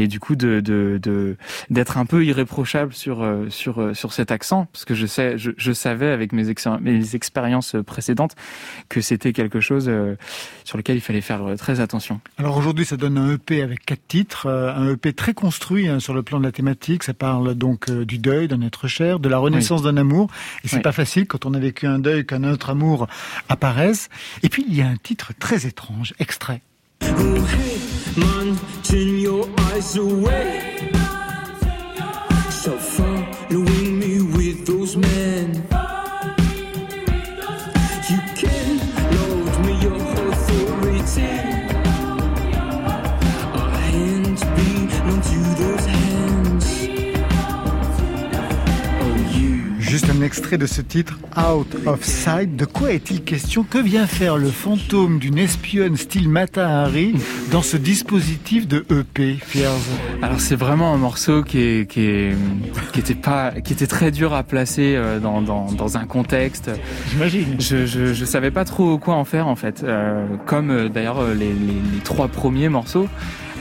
et du coup de de de- d'être un peu irréprochable sur euh, sur euh, sur cet accent, parce que je sais, je, je savais avec mes, ex- mes expériences précédentes que c'était quelque chose euh, sur lequel il fallait faire très attention.
Alors aujourd'hui, ça donne un EP avec quatre titres, un EP très construit hein, sur le plan de la thématique. Ça parle donc du deuil d'un être cher, de la renaissance d'un amour. Et c'est
Oui.
pas facile quand on a vécu un deuil qu'un autre amour apparaisse. Et puis il y a un titre très étrange, extrait.
Oh, hey, man, turn your eyes away. So following me with those men.
Un extrait de ce titre, Out of Sight. De quoi est-il question? Que vient faire le fantôme d'une espionne style Mata Hari dans ce dispositif de EP, Fears
Alors c'est vraiment un morceau qui est, qui est, qui était pas, qui était très dur à placer euh, dans, dans, dans un contexte.
J'imagine.
Je, je, je savais pas trop quoi en faire en fait. Euh, comme euh, d'ailleurs les, les, les trois premiers morceaux.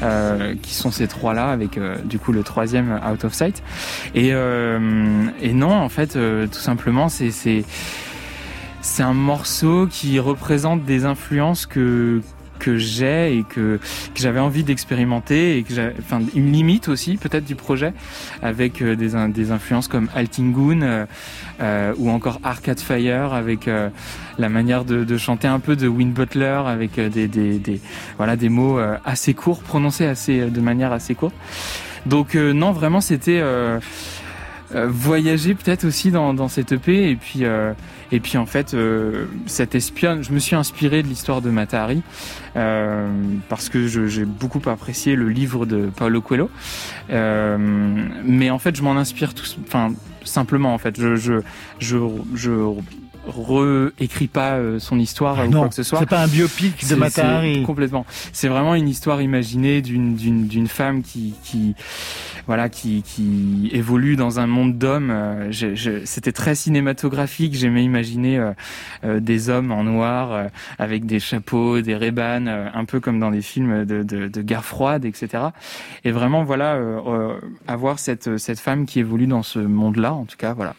Euh, qui sont ces trois-là, avec euh, du coup le troisième Out of Sight. Et, euh, et non, en fait, euh, tout simplement, c'est c'est un morceau qui représente des influences que que j'ai et que, que j'avais envie d'expérimenter et que enfin une limite aussi peut-être du projet avec euh, des des influences comme Altingun euh, euh, ou encore Arcade Fire avec euh, la manière de, de chanter un peu de Win Butler avec euh, des, des, des voilà des mots assez courts prononcés assez de manière assez courte. Donc euh, non vraiment c'était euh, voyager peut-être aussi dans, dans cette EP et puis euh, et puis en fait euh, cette espionne je me suis inspiré de l'histoire de Matahari euh, parce que j'ai beaucoup apprécié le livre de Paulo Coelho euh, mais en fait je m'en inspire tout enfin simplement en fait je je je, je réécris pas son histoire ou
non,
quoi que ce soit
c'est pas un biopic de
c'est-
Mata Hari.
c'est- Complètement. C'est vraiment une histoire imaginée d'une d'une d'une femme qui qui voilà, qui, qui évolue dans un monde d'hommes. Euh, je- je- C'était très cinématographique. J'aimais imaginer euh, euh, des hommes en noir avec des chapeaux, des rébanes, un peu comme dans des films de, de, de guerre froide, etc. Et vraiment, voilà, avoir cette cette femme qui évolue dans ce monde-là, en tout cas, voilà.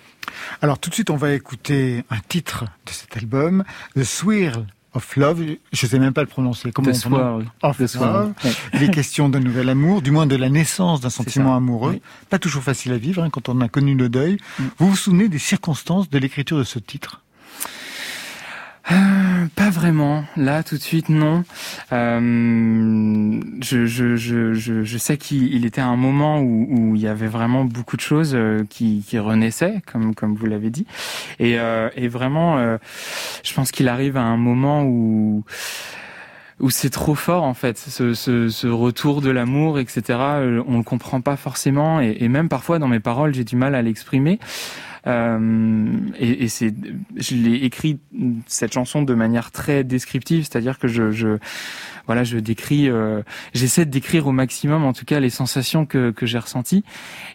Alors tout de suite, on va écouter un titre de cet album, The Swirl of Love. Je sais même pas le prononcer. Comment
The
on prononce
Swirl.
Of
The.
Love.
Ouais.
Il est question d'un nouvel amour, du moins de la naissance d'un sentiment amoureux.
Oui.
Pas toujours facile à vivre hein, quand on a connu le deuil.
Mm.
Vous vous souvenez des circonstances de l'écriture de ce titre?
Euh, Pas vraiment. Là, tout de suite, non. Euh, je, je, je, je, sais qu'il il était un moment où, où il y avait vraiment beaucoup de choses euh, qui, qui renaissaient, comme, comme vous l'avez dit. Et, euh, et vraiment, euh, je pense qu'il arrive à un moment où où c'est trop fort en fait, ce, ce, ce retour de l'amour, etc. euh, On le comprend pas forcément, et même parfois dans mes paroles, j'ai du mal à l'exprimer. Euh, et, et c'est, je l'ai écrit cette chanson de manière très descriptive, c'est-à-dire que je, je, voilà, je décris, euh, j'essaie de décrire au maximum, en tout cas, les sensations que, que j'ai ressenties.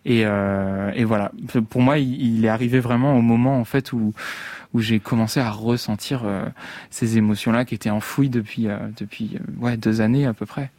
Et, euh, et voilà, pour moi, il, est arrivé vraiment au moment en fait où où j'ai commencé à ressentir euh, ces émotions-là qui étaient enfouies depuis euh, depuis euh, ouais deux années à peu près.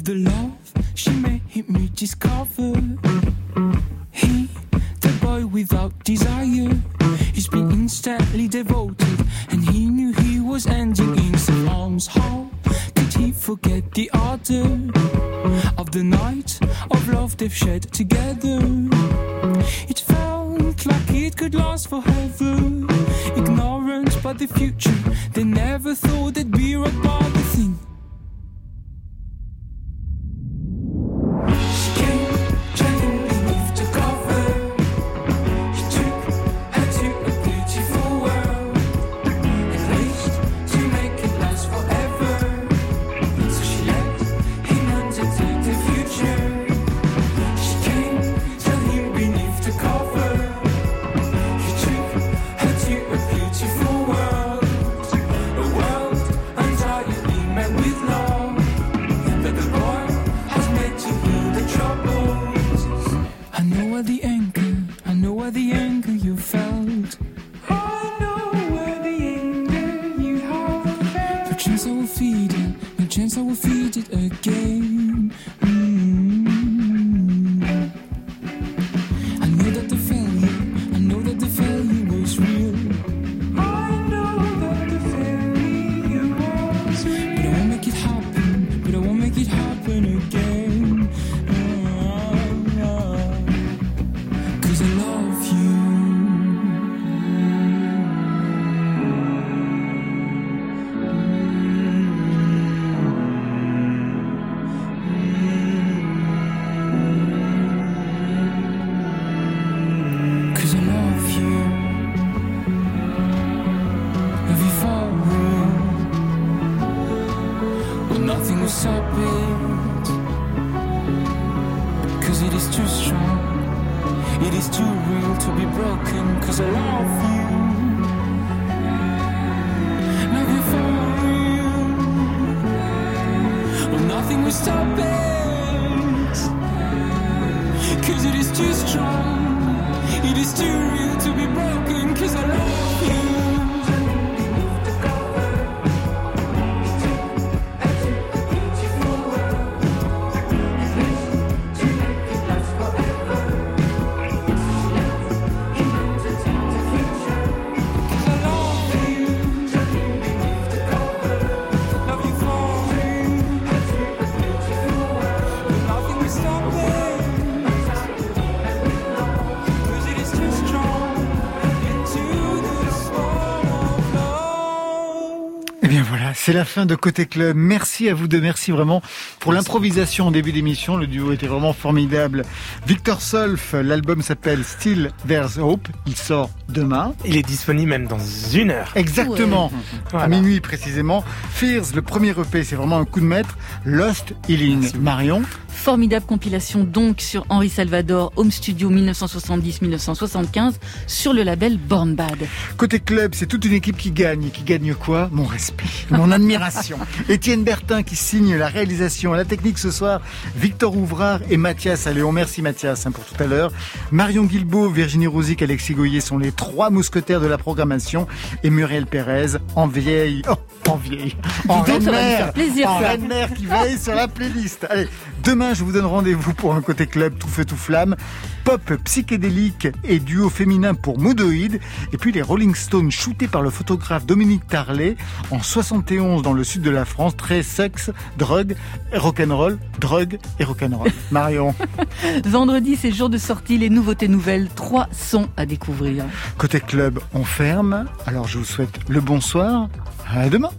Of the love she made me discover? He, the boy without desire, he's been instantly devoted, and he knew he was ending in some arms. How could he forget the ardor of the night of love they've shared together? It felt like it could last forever. Ignorant by the future, they never thought
C'est la fin de Côté Club. Merci à vous deux. Merci vraiment pour l'improvisation au début d'émission. Le duo était vraiment formidable. Victor Solf, l'album s'appelle Still There's Hope. Il sort demain.
Il est disponible même dans une heure.
Exactement.
Voilà.
À minuit précisément. Fears, le premier EP, c'est vraiment un coup de maître. Lost Healing. Marion.
Formidable compilation donc sur Henri Salvador, Home Studio 1970-1975 sur le label Born Bad.
Côté club, c'est toute une équipe qui gagne. Et qui gagne quoi? Mon respect, mon admiration. Étienne Bertin qui signe la réalisation la technique ce soir. Victor Ouvrard et Mathias Alléon. Merci Mathias hein, pour tout à l'heure. Marion Guilbeault, Virginie Rosic, Alexis Goyer sont les trois mousquetaires de la programmation. Et Muriel Pérez en vieille... Oh, en vieille. En
faire plaisir,
En
ça.
reine-mère qui veille sur la playlist. Allez, demain, je vous donne rendez-vous pour un côté club tout feu tout flamme. Pop psychédélique et duo féminin pour Moodoïd. Et puis les Rolling Stones shootés par le photographe Dominique Tarlet en 71 dans le sud de la France. Très sexe, drogue, rock'n'roll, drogue et rock'n'roll. Marion,
Vendredi, c'est jour de sortie, les nouveautés nouvelles, trois sons à découvrir.
côté club, on ferme. Alors je vous souhaite le bonsoir. À demain.